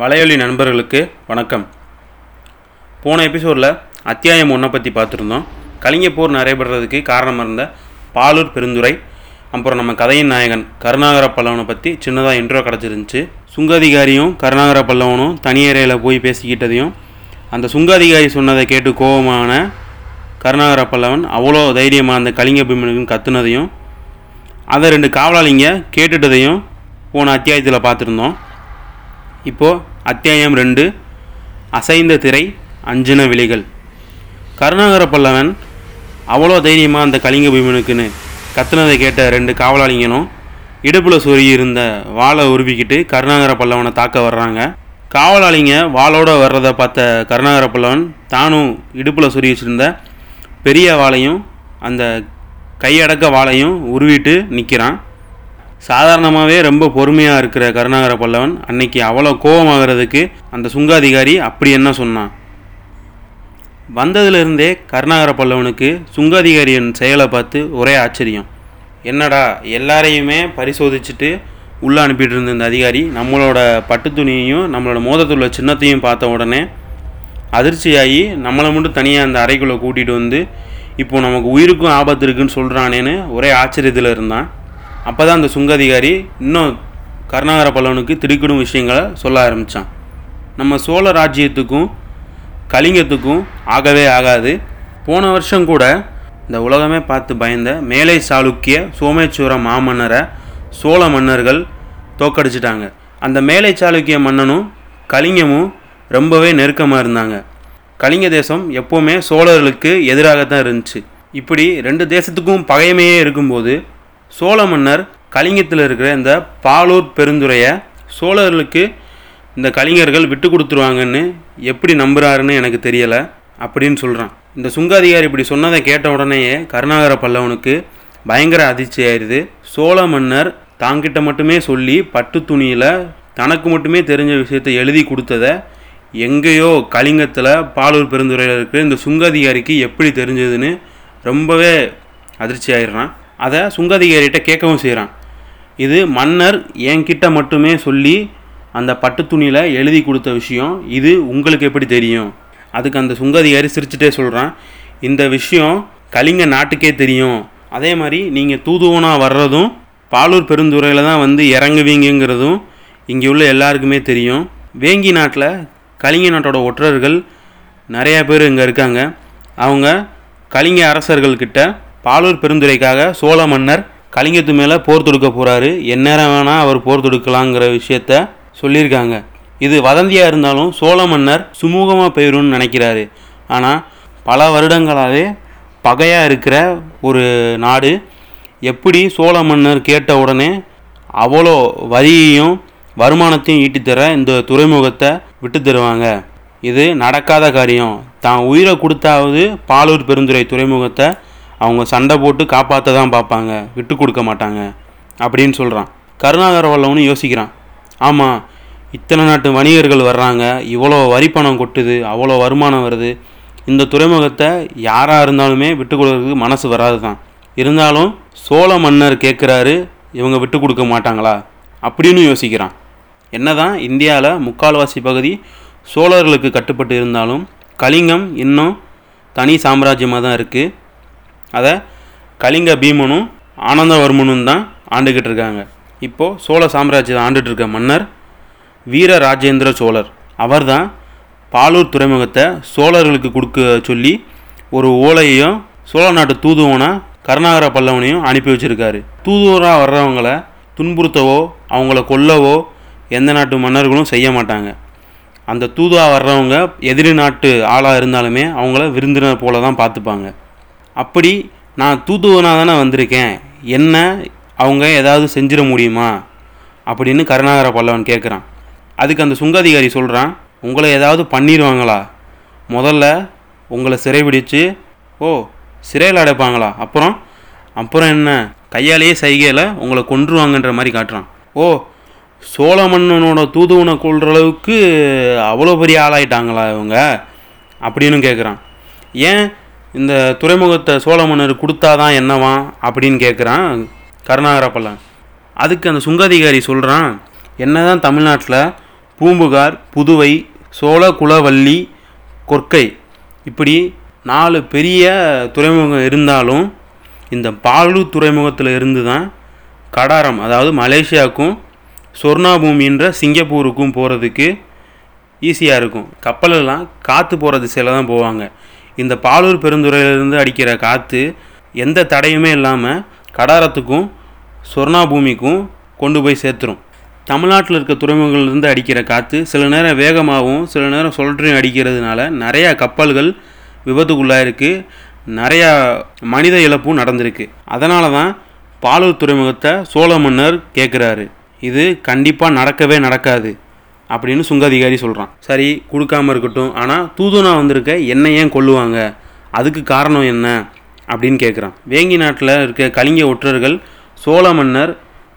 வலையொலி நண்பர்களுக்கு வணக்கம். போன எபிசோடில் அத்தியாயம் ஒன்றை பற்றி பார்த்துருந்தோம். கலிங்க போர் நடைபெறதுக்கு காரணமாக இருந்த பாலூர் பெருந்துறை அப்புறம் நம்ம கதையின் நாயகன் கருணாகர பல்லவனை பற்றி சின்னதாக இன்ட்ரோ கிடச்சிருந்துச்சு. சுங்காதிகாரியும் கருணாகர பல்லவனும் தனியறையில் போய் பேசிக்கிட்டதையும் அந்த சுங்காதிகாரி சொன்னதை கேட்டு கோபமான கருணாகர பல்லவன் அவ்வளோ தைரியமாக அந்த கலிங்க பீமனுக்கும் கத்துனதையும் அதை ரெண்டு காவலாளிங்க கேட்டுட்டதையும் போன அத்தியாயத்தில் பார்த்துருந்தோம். இப்போது அத்தியாயம் ரெண்டு அசைந்த திரை அஞ்சின விழிகள். கருணாகர பல்லவன் அவ்வளோ தைரியமாக அந்த கலிங்க பீமனுக்குன்னு கத்துனதை கேட்ட ரெண்டு காவலாளிங்களும் இடுப்பில் சொருகி இருந்த வாளை உருவிக்கிட்டு கருணாகர பல்லவனை தாக்க வர்றாங்க. காவலாளிங்க வாளோட வர்றதை பார்த்த கருணாகர பல்லவன் தானும் இடுப்பில் சொருகி வச்சுருந்த பெரிய வாளையும் அந்த கையடக்க வாளையும் உருவிட்டு நிற்கிறான் சாதாரணமாகவே ரொம்ப பொறுமையாக இருக்கிற கருணாகர பல்லவன் அன்னைக்கு அவ்வளோ கோபமாகிறதுக்கு அந்த சுங்காதிகாரி அப்படி என்ன சொன்னான் வந்ததுலேருந்தே கருணாகர பல்லவனுக்கு சுங்காதிகாரியின் செயலை பார்த்து ஒரே ஆச்சரியம். என்னடா எல்லாரையுமே பரிசோதிச்சுட்டு உள்ளே அனுப்பிட்டு இருந்த இந்த அதிகாரி நம்மளோட பட்டு துணியையும் நம்மளோட மோதத்துள்ள சின்னத்தையும் பார்த்த உடனே அதிர்ச்சியாகி நம்மளை மட்டும் தனியாக அந்த அறைக்குள்ளே கூட்டிகிட்டு வந்து இப்போது நமக்கு உயிருக்கும் ஆபத்து இருக்குன்னு சொல்கிறானேன்னு ஒரே ஆச்சரியத்தில் இருந்தான். அப்போ தான் அந்த சுங்க அதிகாரி இன்னும் கருணாகர பல்லவனுக்கு திடுக்கிடும் விஷயங்களை சொல்ல ஆரம்பித்தான் நம்ம சோழ ராஜ்யத்துக்கும் கலிங்கத்துக்கும் ஆகவே ஆகாது. போன வருஷம் கூட இந்த உலகமே பார்த்து பயந்த மேலை சாளுக்கிய சோமேஸ்வர மாமன்னரை சோழ மன்னர்கள் தோக்கடிச்சிட்டாங்க. அந்த மேலை சாளுக்கிய மன்னனும் கலிங்கமும் ரொம்பவே நெருக்கமாக இருந்தாங்க. கலிங்க தேசம் எப்போவுமே சோழர்களுக்கு எதிராக தான் இருந்துச்சு. இப்படி ரெண்டு தேசத்துக்கும் பகைமையே இருக்கும்போது சோழ மன்னர் கலிங்கத்தில் இருக்கிற இந்த பாலூர் பெருந்துறையை சோழர்களுக்கு இந்த கலிங்கர்கள் விட்டு கொடுத்துருவாங்கன்னு எப்படி நம்புகிறாருன்னு எனக்கு தெரியலை அப்படின்னு சொல்கிறான் இந்த சுங்க அதிகாரி இப்படி சொன்னதை கேட்ட உடனேயே கருணாகர பல்லவனுக்கு பயங்கர அதிர்ச்சி ஆயிடுது. சோழ மன்னர் தாங்கிட்ட மட்டுமே சொல்லி பட்டு துணியில் தனக்கு மட்டுமே தெரிஞ்ச விஷயத்தை எழுதி கொடுத்ததை எங்கேயோ கலிங்கத்தில் பாலூர் பெருந்துறையில் இருக்கிற இந்த சுங்க அதிகாரிக்கு எப்படி தெரிஞ்சதுன்னு ரொம்பவே அதிர்ச்சி ஆயிடுறான். அதை சுங்கதிகாரிகிட்ட கேட்கவும் செய்கிறான். இது மன்னர் என்கிட்ட மட்டுமே சொல்லி அந்த பட்டு துணியில் எழுதி கொடுத்த விஷயம். இது உங்களுக்கு எப்படி தெரியும்? அதுக்கு அந்த சுங்கதிகாரி சிரிச்சுட்டே சொல்கிறான் இந்த விஷயம் கலிங்க நாட்டுக்கே தெரியும். அதே மாதிரி நீங்கள் தூதுவனாக வர்றதும் பாலூர் பெருந்துறையில் தான் வந்து இறங்குவீங்கங்கிறதும் இங்கே உள்ள எல்லாருக்குமே தெரியும். வேங்கி நாட்டில் கலிங்க நாட்டோட ஒற்றர்கள் நிறையா பேர் இங்கே இருக்காங்க. அவங்க கலிங்க அரசர்கள்கிட்ட பாலூர் பெருந்துறைக்காக சோழ மன்னர் கலிங்கத்து மேலே போர் தொடுக்க போகிறாரு எந்நேரம் வேணால் அவர் போர் தொடுக்கலாங்கிற விஷயத்த சொல்லியிருக்காங்க. இது வதந்தியாக இருந்தாலும் சோழ மன்னர் சுமூகமாக போயிடும்னு நினைக்கிறாரு. ஆனால் பல வருடங்களாகவே பகையாக இருக்கிற ஒரு நாடு எப்படி சோழ மன்னர் கேட்ட உடனே அவ்வளோ வரியையும் வருமானத்தையும் ஈட்டித்தர இந்த துறைமுகத்தை விட்டு தருவாங்க. இது நடக்காத காரியம். தான் உயிரை கொடுத்தாவது பாலூர் பெருந்துறை துறைமுகத்தை அவங்க சண்டை போட்டு காப்பாற்ற தான் பார்ப்பாங்க விட்டு கொடுக்க மாட்டாங்க அப்படின்னு சொல்கிறான் கருணாகர வல்லவனும் யோசிக்கிறான். ஆமாம் இத்தனை நாட்டு வணிகர்கள் வர்றாங்க இவ்வளோ வரி பணம் கொட்டுது அவ்வளோ வருமானம் வருது. இந்த துறைமுகத்தை யாராக இருந்தாலுமே விட்டு கொடுக்கறதுக்கு மனசு வராது தான் இருந்தாலும் சோழ மன்னர் கேட்குறாரு இவங்க விட்டு கொடுக்க மாட்டாங்களா? அப்படின்னு யோசிக்கிறான். என்னதான் இந்தியாவில் முக்கால்வாசி பகுதி சோழர்களுக்கு கட்டுப்பட்டு இருந்தாலும் கலிங்கம் இன்னும் தனி சாம்ராஜ்யமாக தான் இருக்குது அதை கலிங்க பீமனும் ஆனந்தவர்மனும் தான் ஆண்டுக்கிட்டு இருக்காங்க. இப்போது சோழ சாம்ராஜ்யத்தை ஆண்டுட்டு இருக்க மன்னர் வீர ராஜேந்திர சோழர். அவர்தான் பாலூர் துறைமுகத்தை சோழர்களுக்கு கொடுக்க சொல்லி ஒரு ஓலையையும் சோழ நாட்டு தூதுவனை கருணாகர பல்லவனையும் அனுப்பி வச்சுருக்காரு. தூதுவராக வர்றவங்கள துன்புறுத்தவோ அவங்கள கொல்லவோ எந்த நாட்டு மன்னர்களும் செய்ய மாட்டாங்க. அந்த தூதுவாக வர்றவங்க எதிரி நாட்டு ஆளாக இருந்தாலுமே அவங்கள விருந்தினர் போல தான் பார்த்துப்பாங்க. அப்படி நான் தூதுவனாக தானே வந்திருக்கேன். என்ன? அவங்க ஏதாவது செஞ்சிட முடியுமா? அப்படின்னு கருணாகர பல்லவன் கேட்குறான். அதுக்கு அந்த சுங்காதிகாரி சொல்கிறான் உங்களை ஏதாவது பண்ணிடுவாங்களா? முதல்ல உங்களை சிறைபிடிச்சு ஓ சிறையில் அடைப்பாங்களா? அப்புறம் அப்புறம் என்ன? கையாலேயே சைகையில் உங்களை கொன்றுவாங்கன்ற மாதிரி காட்டுறான். ஓ சோழ மன்னனோட தூதுவனை கொள்கிற அளவுக்கு அவ்வளோ பெரிய ஆளாயிட்டாங்களா இவங்க? அப்படின்னு கேட்குறான். ஏன்? இந்த துறைமுகத்தை சோழ மன்னர் கொடுத்தாதான் என்னவா அப்படின்னு கேட்குறான் கருணாகர அதுக்கு அந்த சுங்கதிகாரி சொல்கிறான் என்ன தான் தமிழ்நாட்டில் பூம்புகார் புதுவை சோழ குலவள்ளி கொற்கை இப்படி நாலு பெரிய துறைமுகம் இருந்தாலும் இந்த பாலூர் துறைமுகத்தில் இருந்து தான் கடாரம் அதாவது மலேசியாவுக்கும் சொர்ணாபூமின்ற சிங்கப்பூருக்கும் போகிறதுக்கு ஈஸியாக இருக்கும். கப்பலெல்லாம் காற்று போகிற திசையில் தான் போவாங்க. இந்த பாலூர் பெருந்துறையிலிருந்து அடிக்கிற காற்று எந்த தடையுமே இல்லாமல் கடாரத்துக்கும் சொர்ணாபூமிக்கும் கொண்டு போய் சேர்த்துரும். தமிழ்நாட்டில் இருக்க துறைமுகங்கள்லேருந்து அடிக்கிற காற்று சில நேரம் வேகமாகவும் சில நேரம் சுழற்றியும் அடிக்கிறதுனால நிறையா கப்பல்கள் விபத்துக்குள்ளாயிருக்கு நிறையா மனித இழப்பும் நடந்திருக்கு. அதனால தான் பாலூர் துறைமுகத்தை சோழ மன்னர் கேட்குறாரு இது கண்டிப்பாக நடக்கவே நடக்காது. அப்படின்னு சுங்க அதிகாரி சொல்கிறான் சரி கொடுக்காம இருக்கட்டும். ஆனால் தூதுனா வந்திருக்க என்னை ஏன் கொல்லுவாங்க? அதுக்கு காரணம் என்ன? அப்படின்னு கேட்குறான் வேங்கி நாட்டில் இருக்க கலிங்க ஒற்றர்கள் சோழ மன்னர்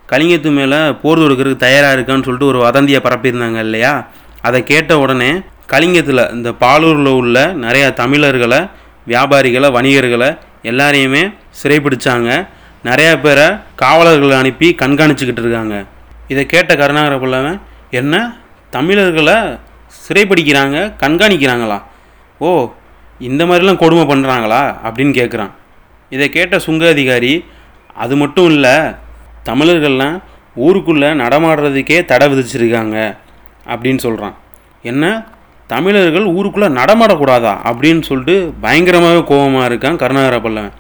கலிங்கத்து மேலே போர் தொடுக்கிறதுக்கு தயாராக இருக்கான்னு சொல்லிட்டு ஒரு வதந்தியை பரப்பியிருந்தாங்க இல்லையா? அதை கேட்ட உடனே கலிங்கத்தில் இந்த பாலூரில் உள்ள நிறையா தமிழர்களை வியாபாரிகளை வணிகர்களை எல்லாரையுமே சிறைப்பிடிச்சாங்க. நிறையா பேரை காவலர்களை அனுப்பி கண்காணிச்சுக்கிட்டு இருக்காங்க. இதை கேட்ட கருணாகர பல்லவன் என்ன? தமிழர்களை சிறைப்பிடிக்கிறாங்க கண்காணிக்கிறாங்களா? ஓ இந்த மாதிரிலாம் கொடுமை பண்ணுறாங்களா அப்படின்னு கேட்குறான் இதை கேட்ட சுங்க அதிகாரி அது மட்டும் இல்லை தமிழர்கள்லாம் ஊருக்குள்ளே நடமாடுறதுக்கே தடை விதிச்சிருக்காங்க அப்படின்னு சொல்கிறான் என்ன? தமிழர்கள் ஊருக்குள்ளே நடமாடக்கூடாதா? அப்படின்னு சொல்லிட்டு பயங்கரமாகவே கோபமாக இருக்கான் கருணாகர பல்லவன்.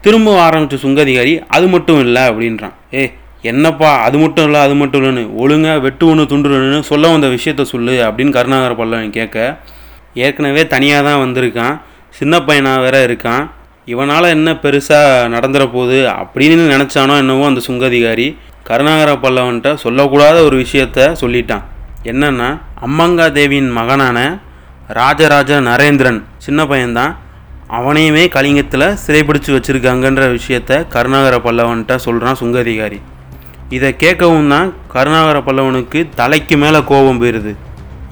திரும்ப ஆரம்பித்த சுங்கதிகாரி அது மட்டும் இல்லை அப்படின்றான். ஏ என்னப்பா அது மட்டும் இல்லை அது மட்டும் இல்லைன்னு. ஒழுங்காக வெட்டு ஒன்று துண்டுன்னு சொல்ல வந்த விஷயத்த சொல்லு அப்படின்னு கருணாகர பல்லவன் கேட்க ஏற்கனவே தனியாக தான் வந்திருக்கான் சின்ன பையனாக வேற இருக்கான் இவனால் என்ன பெருசாக நடந்துற போகுது அப்படின்னு நினச்சானோ என்னவோ அந்த சுங்கதிகாரி கருணாகர பல்லவன்கிட்ட சொல்லக்கூடாத ஒரு விஷயத்த சொல்லிட்டான். என்னென்னா அம்மங்கா தேவியின் மகனான ராஜராஜ நரேந்திரன் சின்ன பையன்தான் அவனையுமே கலிங்கத்தில் சிறைப்பிடிச்சு வச்சுருக்காங்கன்ற விஷயத்த கருணாகர பல்லவன்கிட்ட சொல்கிறான் சுங்கதிகாரி. இதை கேட்கவும் தான் கருணாகர பல்லவனுக்கு தலைக்கு மேலே கோபம் போயிடுது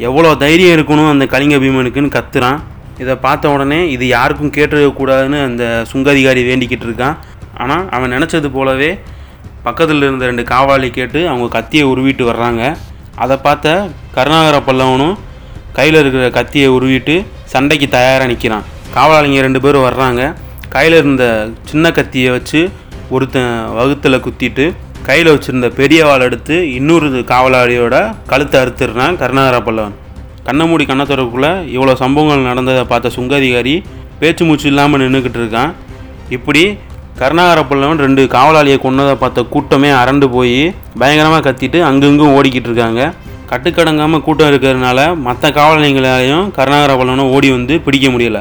எவ்வளோ தைரியம் இருக்கணும் அந்த கலிங்க பீமனுக்குன்னு கத்துறான். இதை பார்த்த உடனே இது யாருக்கும் கேட்டுக்கூடாதுன்னு அந்த சுங்கதிகாரி வேண்டிக்கிட்டு இருக்கான். ஆனால் அவன் நினச்சது போலவே பக்கத்தில் இருந்த ரெண்டு காவாலி கேட்டு அவங்க கத்தியை உருவிட்டு வர்றாங்க. அதை பார்த்த கருணாகர பல்லவனும் கையில் இருக்கிற கத்தியை உருவிட்டு சண்டைக்கு தயாராக நிற்கிறான் காவலாளிங்க ரெண்டு பேரும் வர்றாங்க. கையில் இருந்த சின்ன கத்தியை வச்சு ஒருத்தன் வகுத்தில் குத்திட்டு கையில் வச்சுருந்த பெரிய வாள் எடுத்து இன்னொரு காவலாளியோட கழுத்தை அறுத்துடுறான் கருணாகர பல்லவன். கண்ணை மூடி கண்ணை திறக்குள்ளே இவ்வளோ சம்பவங்கள் நடந்ததை பார்த்த சுங்கதிகாரி பேச்சு மூச்சு இல்லாமல் நின்றுக்கிட்டு இருக்கான். இப்படி கருணாகர பல்லவன் ரெண்டு காவலாளியை கொன்னதை பார்த்த கூட்டமே அரண்டு போய் பயங்கரமாக கத்திட்டு அங்கங்கும் ஓடிக்கிட்டு இருக்காங்க. கட்டுக்கடங்காமல் கூட்டம் இருக்கிறதுனால மற்ற காவலாளிகளாலையும் கருணாகர பல்லவனும் ஓடி வந்து பிடிக்க முடியல.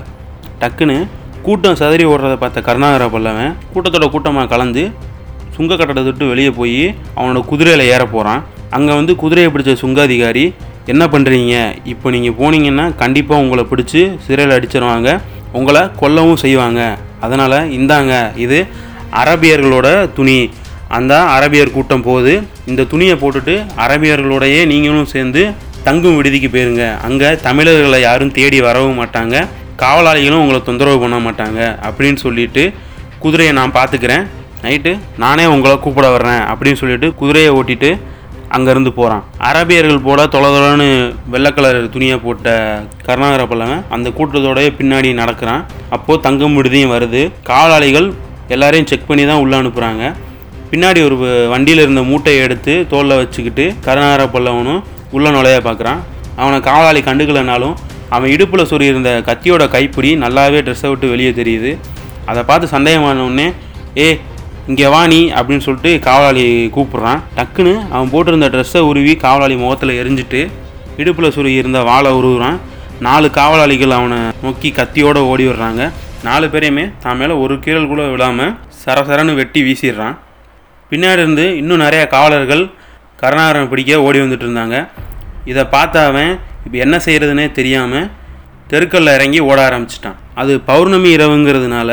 டக்குன்னு கூட்டம் சதறி ஓடுறதை பார்த்த கருணாகர பல்லவன் கூட்டத்தோட கூட்டமாக கலந்து சுங்க கட்டடத்தை விட்டு வெளியே போய் அவனோட குதிரையில் ஏற போகிறான் அங்கே வந்து குதிரையை பிடிச்ச சுங்க அதிகாரி என்ன பண்ணுறீங்க இப்போ நீங்கள் போனீங்கன்னா கண்டிப்பாக உங்களை பிடிச்சி சிறையில் அடிச்சிருவாங்க. உங்களை கொல்லவும் செய்வாங்க. அதனால் இந்தாங்க இது அரபியர்களோட துணி. அந்த அரபியர் கூட்டம் போகுது. இந்த துணியை போட்டுட்டு அரபியர்களோடையே நீங்களும் சேர்ந்து தங்கும் விடுதிக்கு போயிருங்க. அங்கே தமிழர்களை யாரும் தேடி வரவும் மாட்டாங்க. காவலாளிகளும் உங்களை தொந்தரவு பண்ண மாட்டாங்க. அப்படின்னு சொல்லிட்டு குதிரையை நான் பார்த்துக்கிறேன். நைட்டு நானே உங்களை கூப்பிட வர்றேன் அப்படின்னு சொல்லிட்டு குதிரையை ஓட்டிட்டு அங்கேருந்து போகிறான். அரபியர்கள் போல தொலை தொலைன்னு வெள்ளை கலர் துணியை போட்ட கருணாகர பல்லவன் அந்த கூட்டத்தோடய பின்னாடி நடக்கிறான். அப்போது தங்கும் விடுதியும் வருது. காவலாளிகள் எல்லாரையும் செக் பண்ணி தான் உள்ளே அனுப்புகிறாங்க. பின்னாடி ஒரு வண்டியில் இருந்த மூட்டையை எடுத்து தோலில் வச்சுக்கிட்டு கருணாகர பல்லவனும் உள்ளே நுழைய பார்க்குறான். அவனை காவலாளி கண்டுக்கலைனாலும் அவன் இடுப்பில் சொல்லியிருந்த கத்தியோட கைப்பிடி நல்லாவே ட்ரெஸ்ஸை விட்டு வெளியே தெரியுது. அதை பார்த்து சந்தேகமானவுடனே ஏ இங்கே வாணி அப்படின்னு சொல்லிட்டு காவலாளி கூப்பிட்றான். டக்குன்னு அவன் போட்டிருந்த ட்ரெஸ்ஸை உருவி காவலாளி முகத்தில் எரிஞ்சிட்டு இடுப்பில் சுருகி இருந்த வாளை உருவுறான். நாலு காவலாளிகள் அவனை நோக்கி கத்தியோடு ஓடி விடுறாங்க நாலு பேரையுமே தான் மேலே ஒரு கீழல் கூட விழாமல் சரசரன்னு வெட்டி வீசிடுறான். பின்னாடி இருந்து இன்னும் நிறையா காவலர்கள் கருணாகரன் பிடிக்க ஓடி வந்துட்டு இருந்தாங்க. இதை பார்த்தாவன் இப்போ என்ன செய்கிறதுனே தெரியாமல் தெருக்கல்ல இறங்கி ஓட ஆரம்பிச்சிட்டான். அது பௌர்ணமி இரவுங்கிறதுனால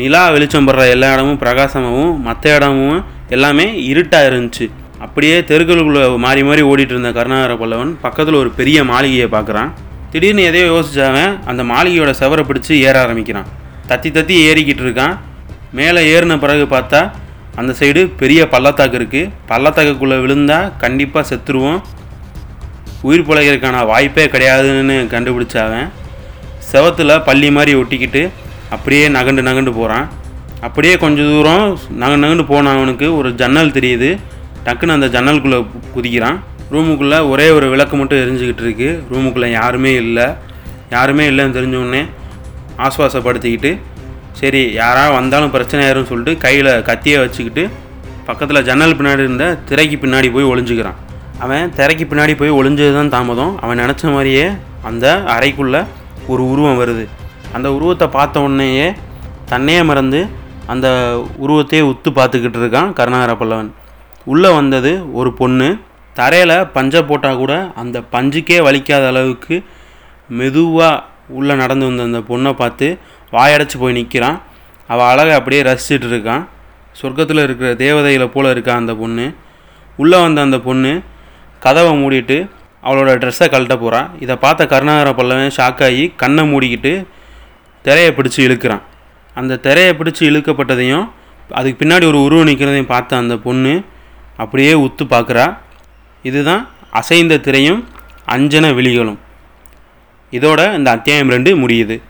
நிலா வெளிச்சம் படுற எல்லா இடமும் பிரகாசமாகவும் மற்ற இடமும் எல்லாமே இருட்டாக இருந்துச்சு. அப்படியே தெருக்களுக்குள்ளே மாறி மாறி ஓடிட்டு இருந்த கருணாகர பல்லவன் பக்கத்தில் ஒரு பெரிய மாளிகையை பார்க்குறான். திடீர்னு எதையோ யோசிச்சாவன் அந்த மாளிகையோட செவரை பிடிச்சி ஏற ஆரம்பிக்கிறான். தத்தி தத்தி ஏறிக்கிட்டு இருக்கான். மேலே ஏறின பிறகு பார்த்தா அந்த சைடு பெரிய பள்ளத்தாக்கு இருக்குது பள்ளத்தாக்குக்குள்ளே விழுந்தால் கண்டிப்பாக செத்துருவோம். உயிர் பிழைக்கிறதுக்கான வாய்ப்பே கிடையாதுன்னு கண்டுபிடிச்சாவன் செவத்தில் பள்ளி மாதிரி ஒட்டிக்கிட்டு அப்படியே நகண்டு நகண்டு போகிறான் அப்படியே கொஞ்ச தூரம் நகண்டு நகண்டு போன அவனுக்கு ஒரு ஜன்னல் தெரியுது. டக்குன்னு அந்த ஜன்னலுக்குள்ளே குதிக்கிறான். ரூமுக்குள்ளே ஒரே ஒரு விளக்கு மட்டும் எரிஞ்சுக்கிட்டு இருக்கு. ரூமுக்குள்ளே யாருமே இல்லை. யாருமே இல்லைன்னு தெரிஞ்சோடனே ஆஸ்வாசப்படுத்திக்கிட்டு சரி யாராவது வந்தாலும் பிரச்சனை ஆயிரும்னு சொல்லிட்டு கையில் கத்தியை வச்சுக்கிட்டு பக்கத்தில் ஜன்னல் பின்னாடி இருந்த திரைக்கு பின்னாடி போய் ஒளிஞ்சுக்கிறான். அவன் திரைக்கு பின்னாடி போய் ஒளிஞ்சது தான் தாமதம். அவன் நினச்ச மாதிரியே அந்த அறைக்குள்ளே ஒரு உருவம் வருது. அந்த உருவத்தை பார்த்த உடனேயே தன்னையே மறந்து அந்த உருவத்தையே உத்து பார்த்துக்கிட்டு இருக்கான் கருணாகர பல்லவன் உள்ளே வந்தது ஒரு பொண்ணு. தரையில் பஞ்சை போட்டால் கூட அந்த பஞ்சுக்கே வலிக்காத அளவுக்கு மெதுவாக உள்ளே நடந்து வந்த அந்த பொண்ணை பார்த்து வாயடைச்சி போய் நிற்கிறான் அவள் அழகை அப்படியே ரசிச்சிட்டு இருக்கான். சொர்க்கத்தில் இருக்கிற தேவதைகளை போல் இருக்கா அந்த பொண்ணு. உள்ளே வந்த அந்த பொண்ணு கதவை மூடிட்டு அவளோட ட்ரெஸ்ஸை கழட்ட போகிறான் இதை பார்த்த கருணாகர பல்லவன் ஷாக்காகி கண்ணை மூடிக்கிட்டு திரையை பிடிச்சி இழுக்கிறான். அந்த திரையை பிடிச்சி இழுக்கப்பட்டதையும் அதுக்கு பின்னாடி ஒரு உருவம் நிற்கிறதையும் பார்த்த அந்த பொண்ணு அப்படியே உத்து பார்க்குறா. இதுதான் அசைந்த திரையும் அஞ்சன விழிகளும். இதோட இந்த அத்தியாயம் ரெண்டு முடியுது.